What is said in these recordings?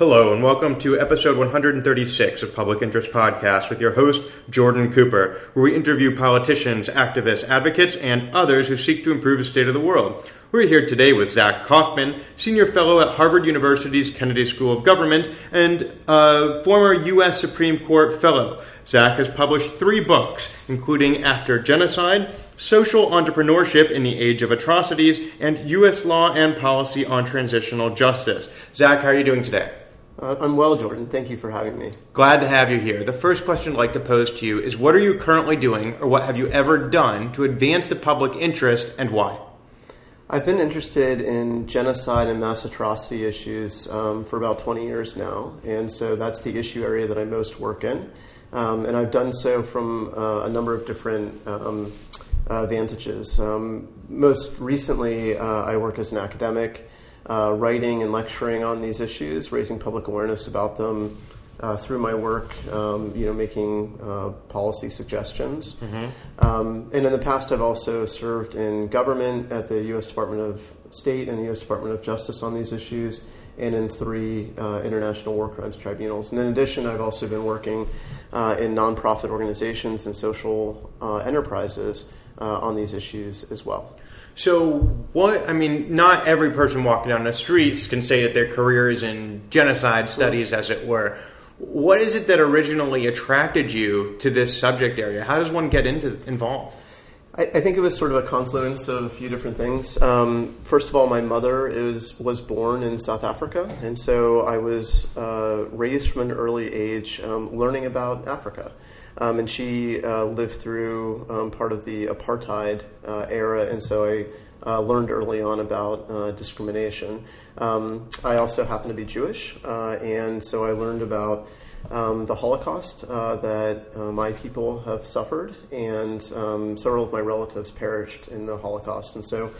Hello, and welcome to episode 136 of Public Interest Podcast with your host, Jordan Cooper, where we interview politicians, activists, advocates, and others who seek to improve the state of the world. We're here today with Zach Kaufman, Senior Fellow at Harvard University's Kennedy School of Government and a former U.S. Supreme Court Fellow. Zach has published three books, including After Genocide, Social Entrepreneurship in the Age of Atrocities, and U.S. Law and Policy on Transitional Justice. Zach, how are you doing today? Uh, I'm well, Jordan. Thank you for having me. Glad to have you here. The first question I'd like to pose to you is what are you currently doing, or what have you ever done to advance the public interest, and why? I've been interested in genocide and mass atrocity issues um, for about 20 years now, and so that's the issue area that I most work in. Um, and I've done so from uh, a number of different um, uh, vantages. Um, most recently, uh, I work as an academic uh, writing and lecturing on these issues, raising public awareness about them uh, through my work, um, you know, making uh, policy suggestions. Mm-hmm. Um, and in the past, I've also served in government at the U.S. Department of State and the U.S. Department of Justice on these issues, and in three uh, international war crimes tribunals. And in addition, I've also been working uh, in nonprofit organizations and social uh, enterprises on these issues as well. So, what, I mean, not every person walking down the streets can say that their career is in genocide studies, as it were. What is it that originally attracted you to this subject area? How does one get into involved? I, I think it was sort of a confluence of a few different things. Um, first of all, my mother is was born in South Africa, and so I was uh, raised from an early age um, learning about Africa. Um, and she uh, lived through um, part of the apartheid uh, era, and so I uh, learned early on about uh, discrimination. Um, I also happen to be Jewish, uh, and so I learned about um, the Holocaust uh, that my people have suffered, and um, several of my relatives perished in the Holocaust. And so,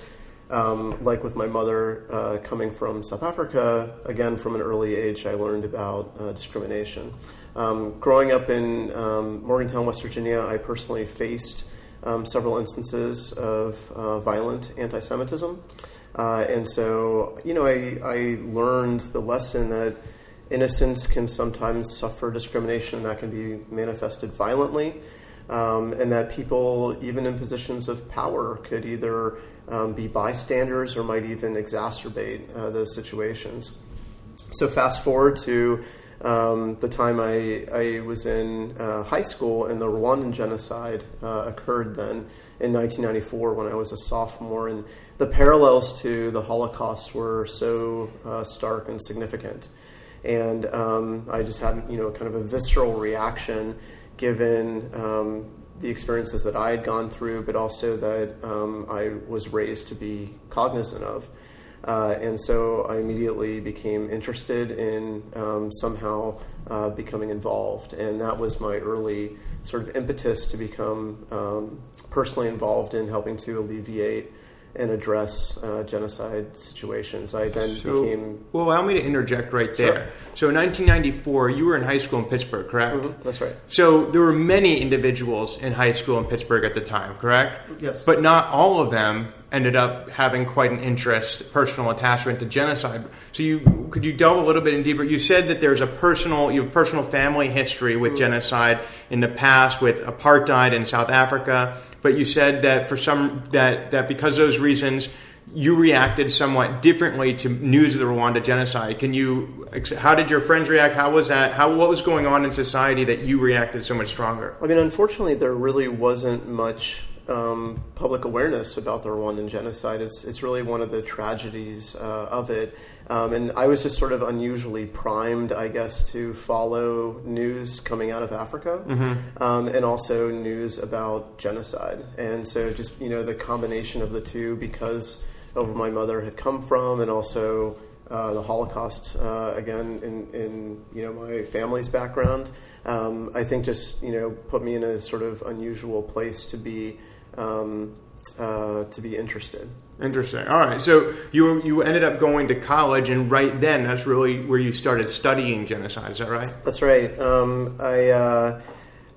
um, like with my mother coming from South Africa, again from an early age, I learned about discrimination. Um, growing up in um, Morgantown, West Virginia, I personally faced um, several instances of uh, violent anti Semitism. Uh, and so, you know, I, I learned the lesson that innocence can sometimes suffer discrimination that can be manifested violently. Um, and that people, even in positions of power, could either um, be bystanders or might even exacerbate uh, those situations. So, fast forward to um, the time I, I was in uh, high school and the Rwandan genocide uh, occurred then in 1994 when I was a sophomore. And the parallels to the Holocaust were so uh, stark and significant. And um, I just had, you know, kind of a visceral reaction given um, the experiences that I had gone through, but also that um, I was raised to be cognizant of. Uh, and so I immediately became interested in um, somehow uh, becoming involved. And that was my early sort of impetus to become um, personally involved in helping to alleviate and address uh, genocide situations. I then so, became. Well, allow me to interject right there. Sure. So, in 1994, you were in high school in Pittsburgh, correct? Mm-hmm. That's right. So, there were many individuals in high school in Pittsburgh at the time, correct? Yes. But not all of them ended up having quite an interest, personal attachment to genocide. So, you could you delve a little bit in deeper? You said that there's a personal, you have personal family history with genocide in the past, with apartheid in South Africa but you said that for some that that because of those reasons you reacted somewhat differently to news of the Rwanda genocide. Can you? How did your friends react? How was that? How what was going on in society that you reacted so much stronger? I mean, unfortunately, there really wasn't much um, public awareness about the Rwandan genocide. It's it's really one of the tragedies uh, of it. Um, and I was just sort of unusually primed, I guess, to follow news coming out of Africa mm-hmm. um, and also news about genocide. And so, just, you know, the combination of the two because of where my mother had come from and also uh, the Holocaust, uh, again, in, in, you know, my family's background, um, I think just, you know, put me in a sort of unusual place to be. Um, uh, to be interested. Interesting. All right. So you you ended up going to college, and right then, that's really where you started studying genocide. Is that right? That's right. Um, I. Uh,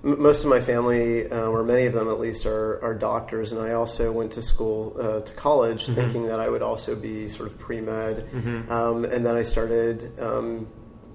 most of my family, uh, or many of them at least, are, are doctors, and I also went to school, uh, to college, mm-hmm. thinking that I would also be sort of pre med. Mm-hmm. Um, and then I started um,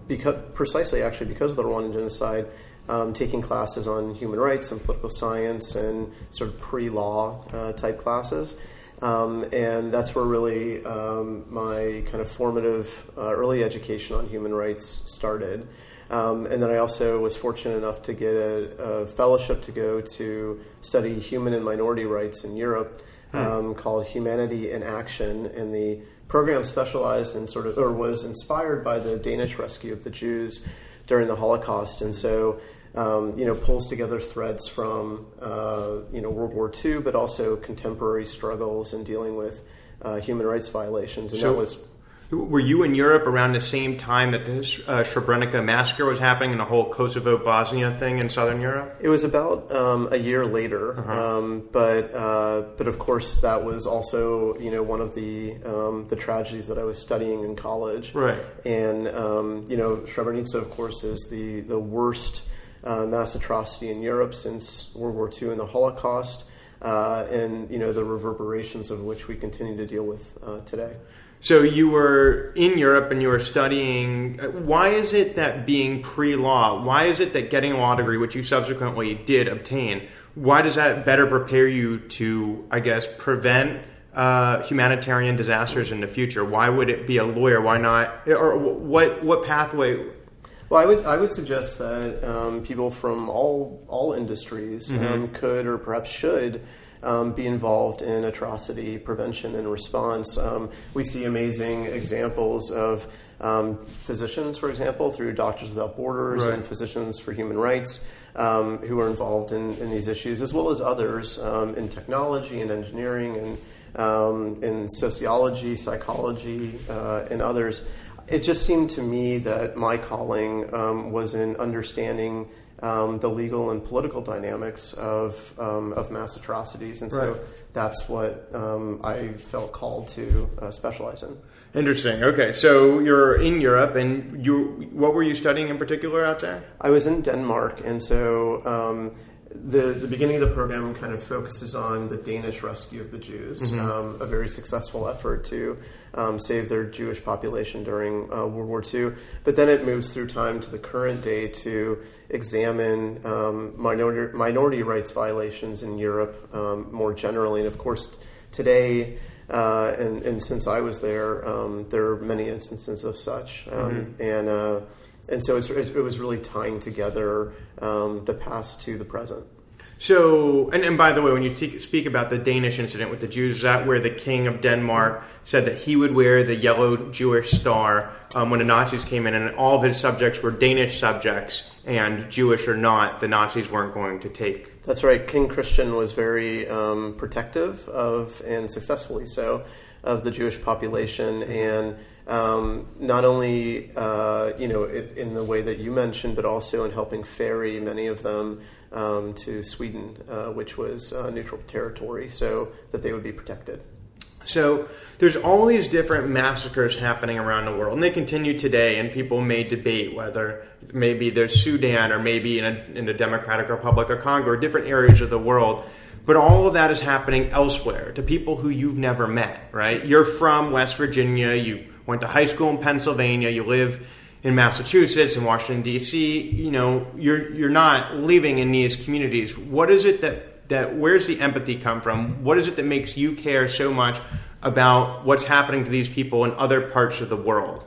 because precisely actually because of the Rwandan genocide, um, taking classes on human rights and political science and sort of pre-law uh, type classes. Um, and that's where really um, my kind of formative uh, early education on human rights started. Um, and then I also was fortunate enough to get a, a, fellowship to go to study human and minority rights in Europe hmm. called Humanity in Action. And the program specialized in sort of, or was inspired by the Danish rescue of the Jews during the Holocaust. And so um, you know, pulls together threads from uh, you know World War II, but also contemporary struggles and dealing with uh, human rights violations. And so, that was. Were you in Europe around the same time that the uh, Srebrenica massacre was happening and the whole Kosovo Bosnia thing in southern Europe? It was about um, a year later, uh-huh. um, but uh, but of course that was also you know one of the um, the tragedies that I was studying in college. Right, and um, you know Srebrenica, of course, is the the worst uh, mass atrocity in Europe since World War II and the Holocaust, uh, and you know the reverberations of which we continue to deal with uh, today. So you were in Europe and you were studying. Why is it that being pre-law? Why is it that getting a law degree, which you subsequently did obtain, why does that better prepare you to, I guess, prevent uh, humanitarian disasters in the future? Why would it be a lawyer? Why not? Or what? What pathway? Well, I would I would suggest that um, people from all all industries mm-hmm. um, could or perhaps should um, be involved in atrocity prevention and response. Um, we see amazing examples of um, physicians, for example, through Doctors Without Borders right. and Physicians for Human Rights. Um, who are involved in, in, these issues, as well as others in technology and engineering and in sociology, psychology, uh, and others it just seemed to me that my calling um, was in understanding um, the legal and political dynamics of um, of mass atrocities, and so right. that's what um, I felt called to uh, specialize in. Interesting. Okay, so you're in Europe, and you what were you studying in particular out there? I was in Denmark, and so um, the, the beginning of the program kind of focuses on the Danish rescue of the Jews, mm-hmm. um, a very successful effort to um, save their Jewish population during uh, World War II. But then it moves through time to the current day to examine um, minority, minority rights violations in Europe um, more generally. And of course, today, uh, and, and, since I was there, um, there are many instances of such. Um, mm-hmm. And uh, and so it, was really tying together um, the past to the present. So, and, and by the way, when you speak about the Danish incident with the Jews, is that where the king of Denmark said that he would wear the yellow Jewish star um, when the Nazis came in, and all of his subjects were Danish subjects, and Jewish or not, the Nazis weren't going to take. That's right. King Christian was very um, protective of, and successfully so, of the Jewish population, and um, not only uh, you know it, in the way that you mentioned, but also in helping ferry many of them um, to Sweden, uh, which was uh, neutral territory, so that they would be protected. So there's all these different massacres happening around the world, and they continue today. And people may debate whether maybe there's Sudan or maybe in a, in the Democratic Republic of Congo or different areas of the world. But all of that is happening elsewhere to people who you've never met, right? You're from West Virginia, you went to high school in Pennsylvania, you live in Massachusetts and Washington D.C. You know, you're you're not living in these communities. What is it that that where's the empathy come from? What is it that makes you care so much about what's happening to these people in other parts of the world?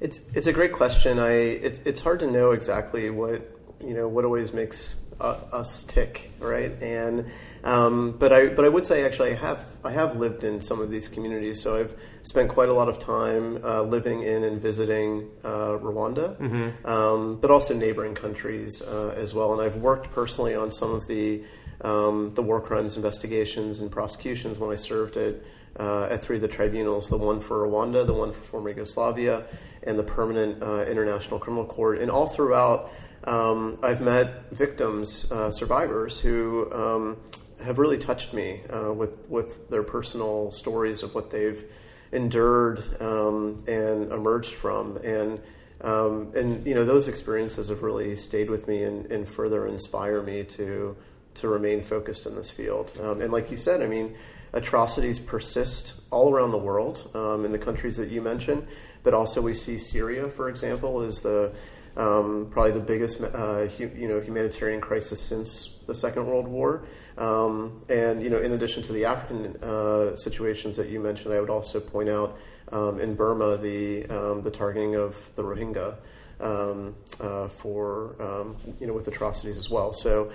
It's it's a great question. I it's it's hard to know exactly what you know what always makes uh, us tick, right? And um, but I but I would say actually I have I have lived in some of these communities, so I've spent quite a lot of time uh, living in and visiting uh, Rwanda, mm-hmm. um, but also neighboring countries uh, as well. And I've worked personally on some of the um, the war crimes investigations and prosecutions when I served at uh, at three of the tribunals: the one for Rwanda, the one for former Yugoslavia, and the permanent uh, International Criminal Court. And all throughout, um, I've met victims, uh, survivors who. Um, have really touched me with with their personal stories of what they've endured um, and emerged from. And um, and you know those experiences have really stayed with me and, and further inspire me to to remain focused in this field. Um, and like you said, I mean, atrocities persist all around the world um, in the countries that you mentioned. but also we see Syria, for example, is the um, probably the biggest uh, hu- you know humanitarian crisis since the Second World War. Um, and you know, in addition to the African uh, situations that you mentioned, I would also point out um, in Burma the um, the targeting of the Rohingya. Um, uh, for um, you know with atrocities as well. So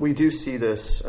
we do see this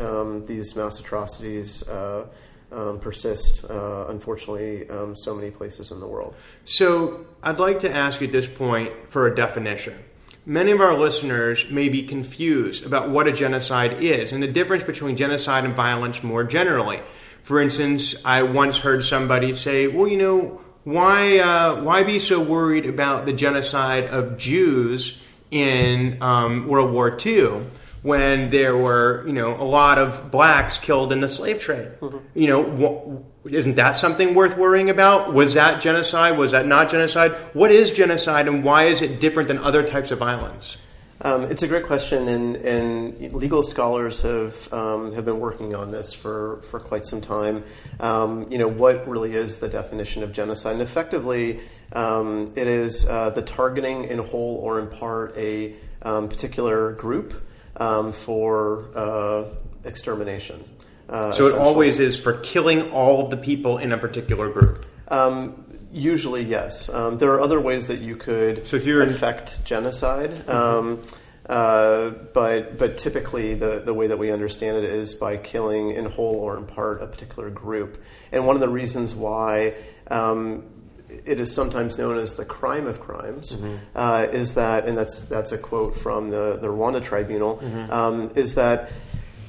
these mass atrocities uh, um, persist, uh, unfortunately, um, so many places in the world. So I'd like to ask at this point for a definition. Many of our listeners may be confused about what a genocide is and the difference between genocide and violence more generally. For instance, I once heard somebody say, "Well, you know." why uh, why be so worried about the genocide of Jews in um, World War II when there were you know a lot of blacks killed in the slave trade? Mm-hmm. You know, wh- isn't that something worth worrying about? Was that genocide? Was that not genocide? What is genocide, and why is it different than other types of violence? Um, it's a great question, and, and legal scholars have um, have been working on this for, for quite some time. Um, you know, what really is the definition of genocide? And effectively, um, it is uh, the targeting in whole or in part a um, particular group um, for uh, extermination. Uh, so it always is for killing all of the people in a particular group. Um, Usually, yes. Um, there are other ways that you could so if you're affect in... genocide, mm-hmm. um, uh, but but typically the the way that we understand it is by killing in whole or in part a particular group. And one of the reasons why. It is sometimes known as the crime of crimes. Mm-hmm. Uh, is that, and that's that's a quote from the the Rwanda Tribunal. Mm-hmm. Um, is that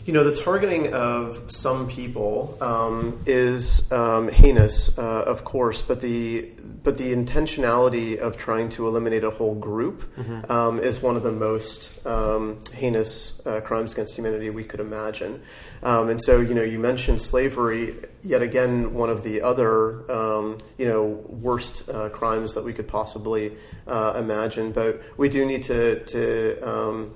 you know, the targeting of some people um, is um, heinous, uh, of course, but the but the intentionality of trying to eliminate a whole group mm-hmm. um, is one of the most um, heinous uh, crimes against humanity we could imagine. Um, and so, you know, you mentioned slavery, yet again, one of the other, um, you know, worst uh, crimes that we could possibly uh, imagine. But we do need to to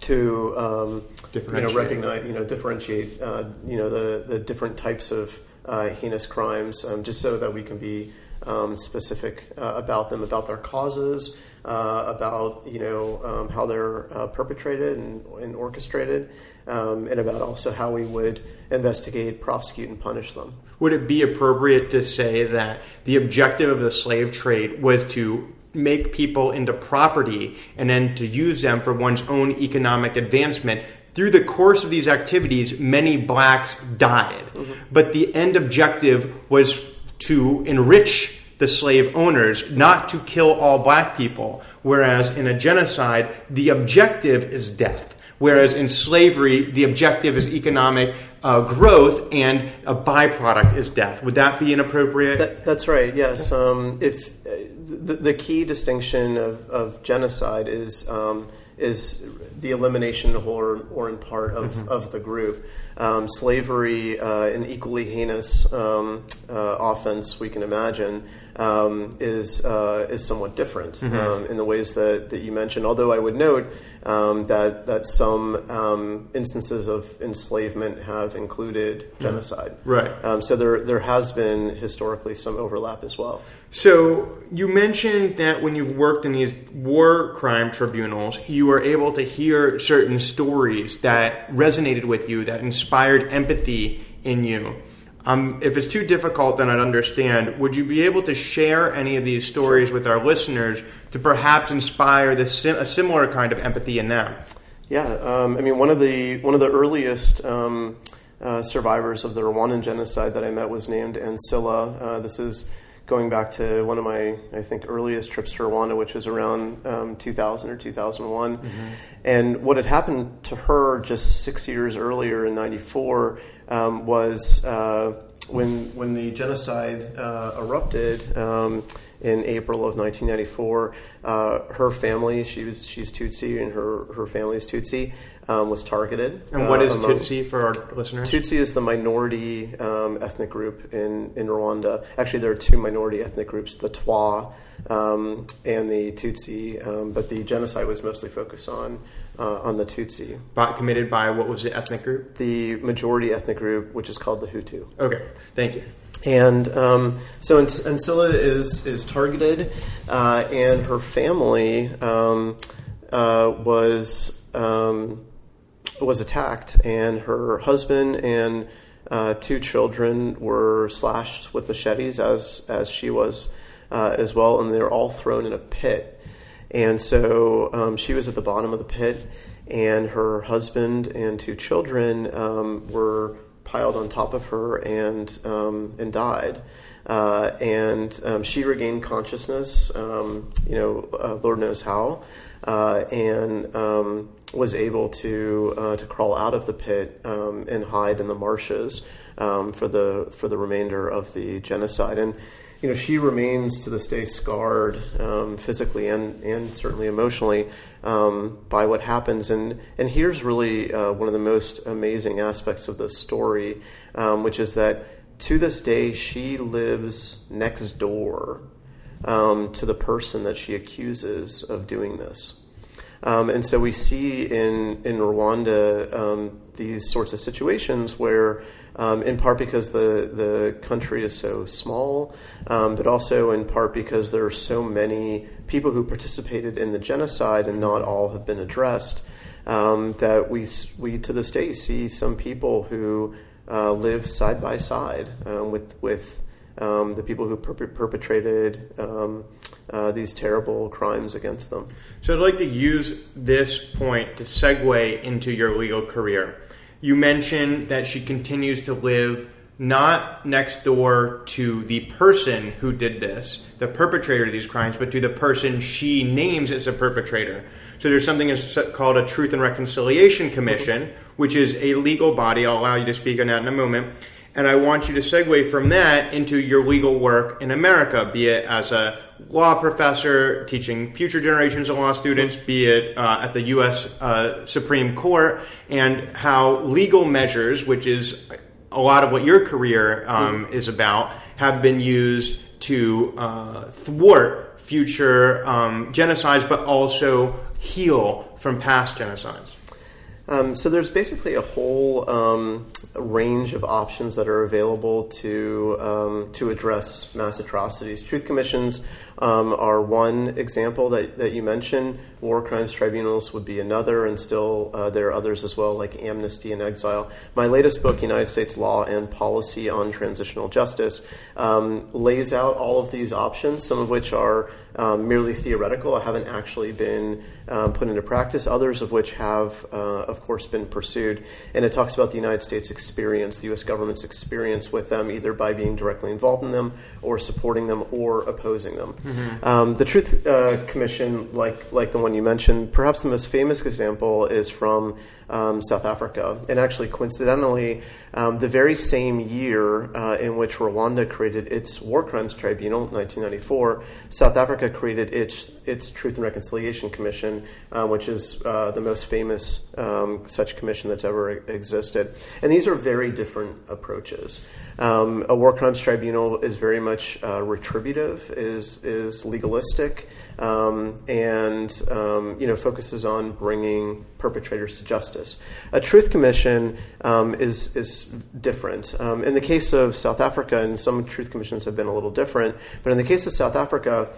to um, you know recognize you know differentiate uh, you know the the different types of uh, heinous crimes um, just so that we can be um, specific uh, about them about their causes uh, about you know um, how they're uh, perpetrated and, and orchestrated um, and about also how we would investigate prosecute and punish them would it be appropriate to say that the objective of the slave trade was to make people into property and then to use them for one's own economic advancement. Through the course of these activities, many blacks died. Mm-hmm. But the end objective was to enrich the slave owners, not to kill all black people. Whereas in a genocide, the objective is death. Whereas in slavery, the objective is economic uh, growth and a byproduct is death. Would that be inappropriate? That, that's right, yes. Um, if uh, the, the, key distinction of, of genocide is um, is the elimination or, or in part of, mm-hmm. of the group. Um, slavery, uh, an equally heinous um, uh, offense we can imagine, um, is uh, is somewhat different mm-hmm. Um, in the ways that, that you mentioned. Although I would note um, that that some um, instances of enslavement have included mm-hmm. genocide. Right. Um, so there there has been historically some overlap as well. So you mentioned that when you've worked in these war crime tribunals, you were able to hear certain stories that resonated with you, that inspired empathy in you. Um, if it's too difficult, then I'd understand. Would you be able to share any of these stories with our listeners to perhaps inspire this, a similar kind of empathy in them? Yeah, um, I mean, one of the one of the earliest um, uh, survivors of the Rwandan genocide that I met was named Ancilla. Uh, this is going back to one of my, I think, earliest trips to Rwanda, which was around um, 2000 or 2001. Mm-hmm. And what had happened to her just six years earlier in '94 um, was uh, when when the genocide uh, erupted um, in April of 1994. Uh, her family, she was she's Tutsi, and her her family is Tutsi. Um, was targeted. And what is uh, Tutsi for our listeners? Tutsi is the minority um, ethnic group in, in Rwanda. Actually, there are two minority ethnic groups: the Twa um, and the Tutsi. Um, but the genocide was mostly focused on uh, on the Tutsi. By, committed by what was the ethnic group? The majority ethnic group, which is called the Hutu. Okay, thank you. And um, so Ancilla is is targeted, uh, and her family um, uh, was um, was attacked, and her husband and uh, two children were slashed with machetes, as as she was uh, as well, and they were all thrown in a pit. And so um, she was at the bottom of the pit, and her husband and two children um, were piled on top of her and um, and died. Uh, and um, she regained consciousness, um, you know, uh, Lord knows how, uh, and um, was able to uh, to crawl out of the pit um, and hide in the marshes um, for the for the remainder of the genocide. And you know, she remains to this day scarred um, physically and, and certainly emotionally um, by what happens. And, and here's really uh, one of the most amazing aspects of the story, um, which is that to this day, she lives next door um, to the person that she accuses of doing this. Um, and so we see in, in Rwanda um, these sorts of situations where um, in part because the, the country is so small, um, but also in part because there are so many people who participated in the genocide and not all have been addressed. Um, that we, we to this day see some people who uh, live side by side um, with, with um, the people who per- perpetrated um, uh, these terrible crimes against them. So I'd like to use this point to segue into your legal career you mentioned that she continues to live not next door to the person who did this, the perpetrator of these crimes, but to the person she names as a perpetrator. So there's something called a Truth and Reconciliation Commission, which is a legal body. I'll allow you to speak on that in a moment. And I want you to segue from that into your legal work in America, be it as a law professor teaching future generations of law students, be it uh, at the U.S. Uh, Supreme Court, and how legal measures, which is a lot of what your career um, is about, have been used to uh, thwart future um, genocides, but also heal from past genocides. Um, so there's basically a whole um, range of options that are available to um, to address mass atrocities. Truth commissions um, are one example that, that you mentioned. War crimes tribunals would be another, and still uh, there are others as well, like amnesty and exile. My latest book, United States Law and Policy on Transitional Justice, um, lays out all of these options. Some of which are um, merely theoretical, haven't actually been um, put into practice, others of which have, uh, of course, been pursued. And it talks about the United States experience, the U.S. government's experience with them, either by being directly involved in them or supporting them or opposing them. Mm-hmm. Um, the Truth uh, Commission, like, like the one you mentioned, perhaps the most famous example is from um, South Africa. And actually, coincidentally, um, the very same year uh, in which Rwanda created its War Crimes Tribunal, 1994, South Africa created its, its Truth and Reconciliation Commission, uh, which is uh, the most famous um, such commission that's ever existed. And these are very different approaches. Um, a war crimes tribunal is very much uh, retributive, is is legalistic, um, and um, you know focuses on bringing perpetrators to justice. A truth commission um, is is different. Um, in the case of South Africa, and some truth commissions have been a little different, but in the case of South Africa,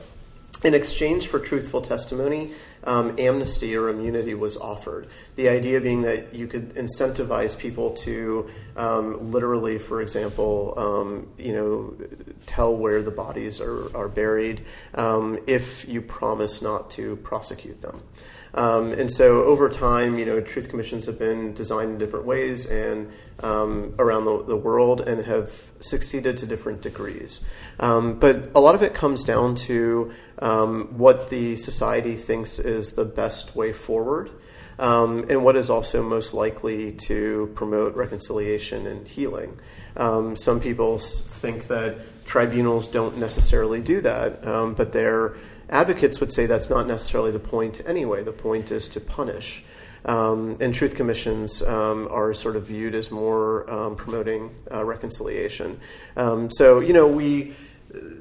in exchange for truthful testimony, um, amnesty or immunity was offered. The idea being that you could incentivize people to um, literally, for example, um, you know, tell where the bodies are, are buried um, if you promise not to prosecute them. Um, and so over time, you know, truth commissions have been designed in different ways and um, around the, the, world and have succeeded to different degrees. Um, but a lot of it comes down to what the society thinks is the best way forward. Um, and what is also most likely to promote reconciliation and healing. Um, some people think that tribunals don't necessarily do that, but they're Advocates would say that's not necessarily the point anyway. The point is to punish. Um, and truth commissions um, are sort of viewed as more um, promoting uh, reconciliation. Um, so, you know, we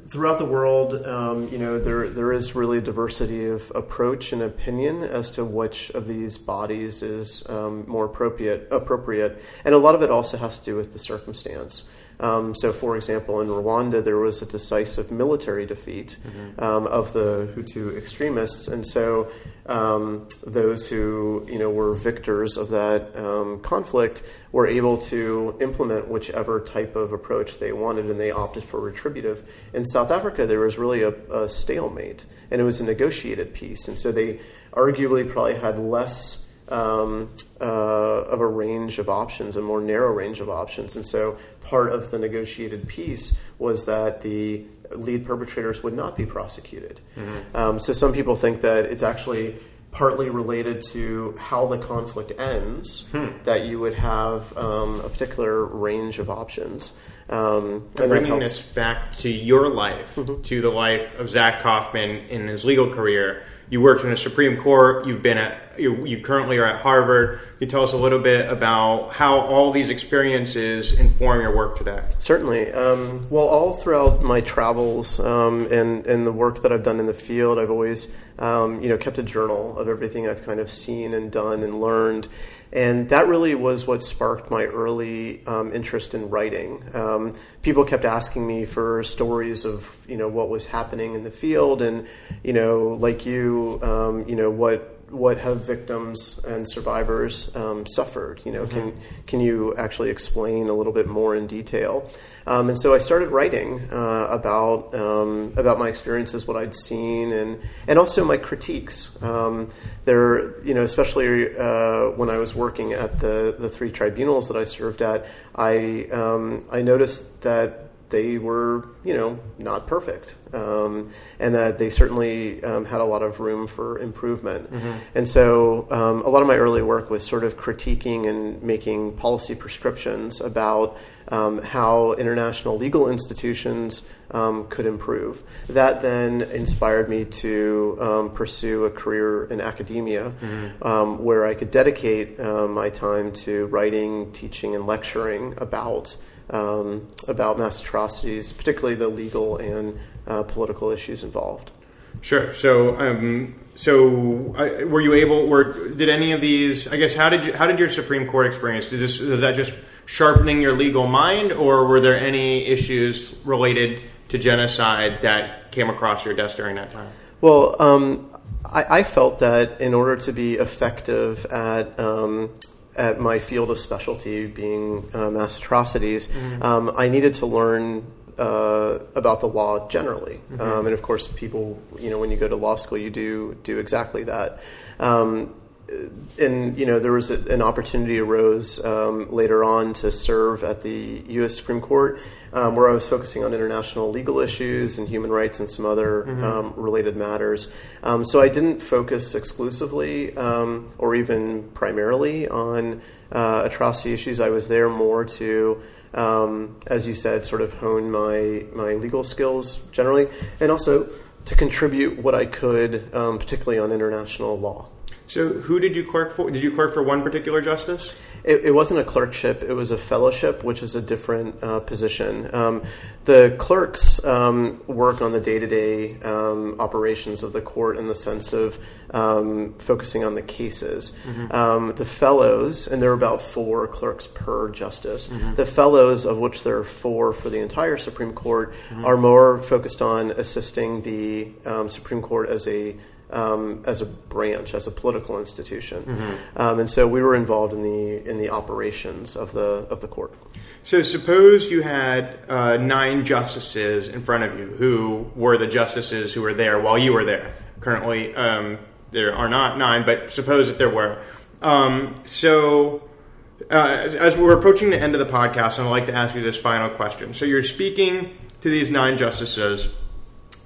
throughout the world, um, you know, there there is really a diversity of approach and opinion as to which of these bodies is um, more appropriate. Appropriate, and a lot of it also has to do with the circumstance. Um, so, for example, in Rwanda, there was a decisive military defeat mm-hmm. um, of the Hutu extremists, and so um, those who you know were victors of that um, conflict were able to implement whichever type of approach they wanted, and they opted for retributive. In South Africa, there was really a, a stalemate, and it was a negotiated peace, and so they arguably probably had less. Um, uh, of a range of options, a more narrow range of options. And so part of the negotiated peace was that the lead perpetrators would not be prosecuted. Mm-hmm. Um, so some people think that it's actually partly related to how the conflict ends, hmm. that you would have um, a particular range of options. Um, and bringing this back to your life, mm-hmm. to the life of Zach Kaufman in his legal career, you worked in the Supreme Court. You've been at you, you currently are at Harvard. Can you tell us a little bit about how all these experiences inform your work today? Certainly. Um, well, all throughout my travels um, and and the work that I've done in the field, I've always um, you know kept a journal of everything I've kind of seen and done and learned. And that really was what sparked my early um, interest in writing. Um, people kept asking me for stories of you know what was happening in the field, and you know, like you, um, you know what what have victims and survivors um, suffered? You know, mm-hmm. can can you actually explain a little bit more in detail? Um, and so I started writing uh, about um, about my experiences, what I'd seen, and and also my critiques. Um, there, you know, especially uh, when I was working at the the three tribunals that I served at, I um, I noticed that they were, you know, not perfect, um, and that they certainly um, had a lot of room for improvement. Mm-hmm. And so, um, a lot of my early work was sort of critiquing and making policy prescriptions about um, how international legal institutions um, could improve. That then inspired me to um, pursue a career in academia, mm-hmm. where I could dedicate uh, my time to writing, teaching, and lecturing about um, about mass atrocities, particularly the legal and uh, political issues involved. Sure. So, um, so uh, were you able? Were did any of these? I guess how did you, how did your Supreme Court experience? Did this, was that just sharpening your legal mind, or were there any issues related to genocide that came across your desk during that time? Well, um, I, I, felt that in order to be effective at um, at my field of specialty, being uh, mass atrocities, mm-hmm. um, I needed to learn uh, about the law generally. Mm-hmm. Um, and of course, people, you know, when you go to law school, you do do exactly that. Um, and you know, there was a, an opportunity arose um, later on to serve at the U.S. Supreme Court um, where I was focusing on international legal issues and human rights and some other mm-hmm. um, related matters. Um, so I didn't focus exclusively um, or even primarily on uh, atrocity issues. I was there more to, um, as you said, sort of hone my my legal skills generally, and also to contribute what I could, um, particularly on international law. So, who did you clerk for? Did you clerk for one particular justice? It, it, wasn't a clerkship; it was a fellowship, which is a different uh, position. Um, the clerks um, work on the day-to-day um, operations of the court in the sense of um, focusing on the cases. Mm-hmm. Um, the fellows, and there are about four clerks per justice. Mm-hmm. The fellows, of which there are four for the entire Supreme Court, mm-hmm. are more focused on assisting the um, Supreme Court as a um, as a branch, as a political institution, mm-hmm. um, and so we were involved in the in the operations of the of the court. So suppose you had uh, nine justices in front of you who were the justices who were there while you were there. Currently, um, there are not nine, but suppose that there were. Um, so. Uh, as, as we're approaching the end of the podcast, and I'd like to ask you this final question. So, you're speaking to these nine justices,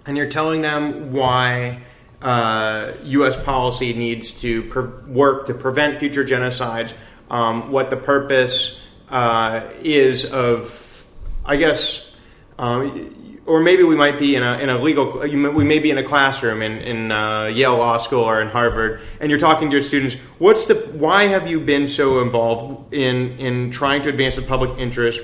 and you're telling them why uh, U.S. policy needs to per- work to prevent future genocides, um, what the purpose uh, is of, I guess, um, or maybe we might be in a, in a legal, we may be in a classroom in, in uh, Yale Law School or in Harvard, and you're talking to your students. What's the, why have you been so involved in, in trying to advance the public interest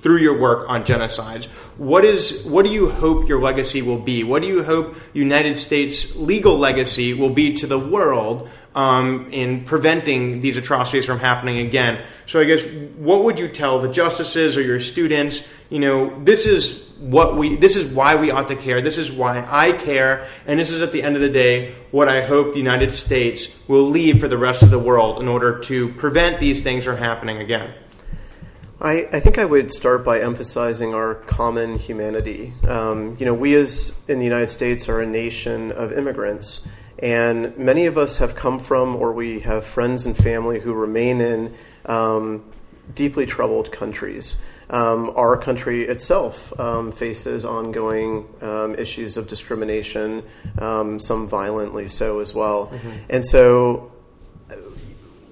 through your work on genocides. What is what do you hope your legacy will be? What do you hope United States legal legacy will be to the world um, in preventing these atrocities from happening again? So I guess what would you tell the justices or your students? You know, this is what we this is why we ought to care. This is why I care, and this is at the end of the day what I hope the United States will leave for the rest of the world in order to prevent these things from happening again. I, I, think I would start by emphasizing our common humanity. Um, you know, we as in the United States are a nation of immigrants, and many of us have come from or we have friends and family who remain in um, deeply troubled countries. Um, our country itself um, faces ongoing um, issues of discrimination, um, some violently so as well. Mm-hmm. And so,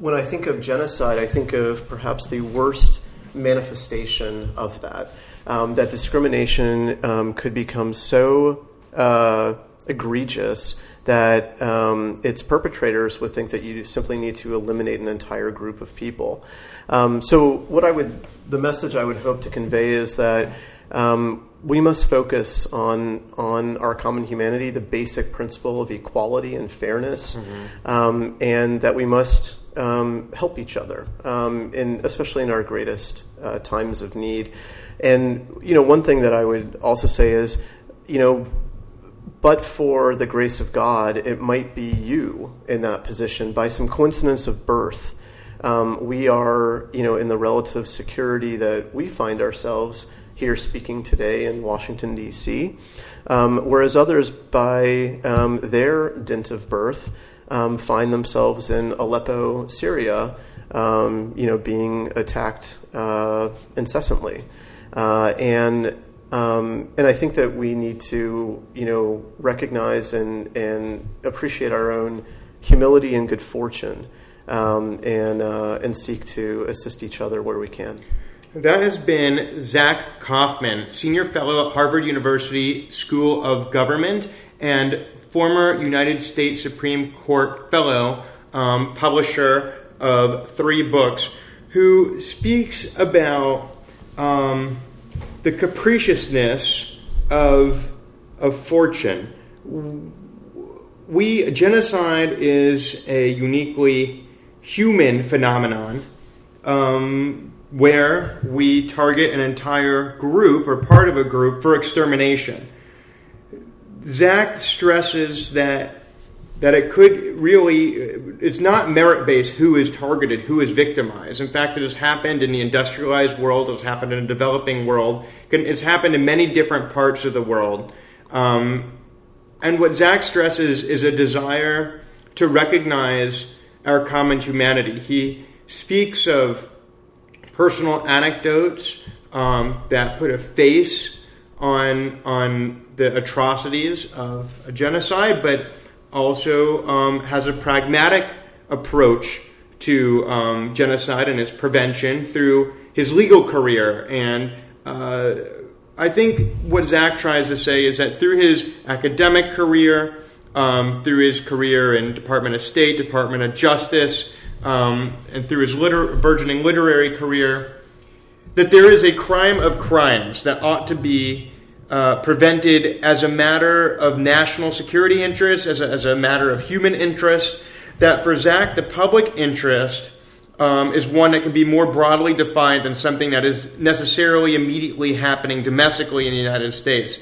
when I think of genocide, I think of perhaps the worst manifestation of that. Um, that discrimination um, could become so uh, egregious that um, its perpetrators would think that you simply need to eliminate an entire group of people. Um, so, what I would, the message I would hope to convey is that um, we must focus on on our common humanity, the basic principle of equality and fairness, mm-hmm. um, and that we must um, help each other, um, in, especially in our greatest uh, times of need. And you know, one thing that I would also say is, you know, but for the grace of God, it might be you in that position by some coincidence of birth. Um, we are, you know, in the relative security that we find ourselves here speaking today in Washington D.C., um, whereas others, by um, their dint of birth, um, find themselves in Aleppo, Syria, um, you know, being attacked uh, incessantly, uh, and um, and I think that we need to, you know, recognize and and appreciate our own humility and good fortune, um, and uh, and seek to assist each other where we can. That has been Zach Kaufman, senior fellow at Harvard University School of Government and former United States Supreme Court fellow, um, publisher of three books, who speaks about um, the capriciousness of, of fortune. We genocide is a uniquely human phenomenon um, where we target an entire group or part of a group for extermination. Zach stresses that that it could really it's not merit based who is targeted who is victimized. In fact it has happened in the industrialized world it's happened in the developing world it's happened in many different parts of the world. Um, and what zach stresses is a desire to recognize our common humanity. He speaks of personal anecdotes um, that put a face on on the atrocities of genocide but also um, has a pragmatic approach to um, genocide and its prevention through his legal career. And uh, I think what Zach tries to say is that through his academic career, um, through his career in Department of State, Department of Justice, um, and through his liter- burgeoning literary career, that there is a crime of crimes that ought to be uh, prevented as a matter of national security interest, as a, as a matter of human interest. That for Zach, the public interest um, is one that can be more broadly defined than something that is necessarily immediately happening domestically in the United States.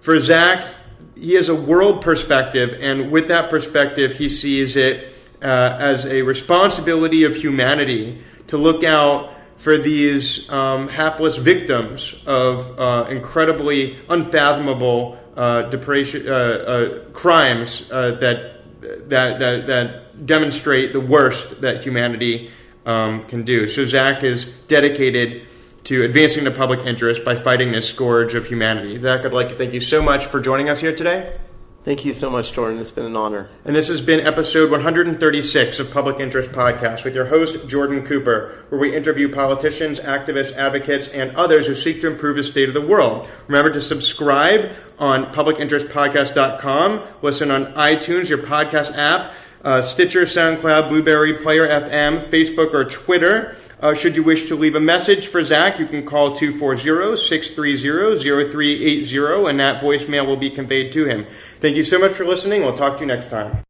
For Zach, he has a world perspective, and with that perspective, he sees it uh, as a responsibility of humanity to look out for these um, hapless victims of uh, incredibly unfathomable uh, depression, uh, uh crimes uh, that, that, that, that, demonstrate the worst that humanity um, can do. So Zach is dedicated to advancing the public interest by fighting this scourge of humanity. Zach, I'd like to thank you so much for joining us here today. Thank you so much, Jordan. It's been an honor. And this has been episode 136 of Public Interest Podcast with your host, Jordan Cooper, where we interview politicians, activists, advocates, and others who seek to improve the state of the world. Remember to subscribe on publicinterestpodcast.com, listen on iTunes, your podcast app, uh, Stitcher, SoundCloud, Blubrry, Player FM, Facebook, or Twitter. Uh, should you wish to leave a message for Zach, you can call 240 630 0380, and that voicemail will be conveyed to him. Thank you so much for listening. We'll talk to you next time.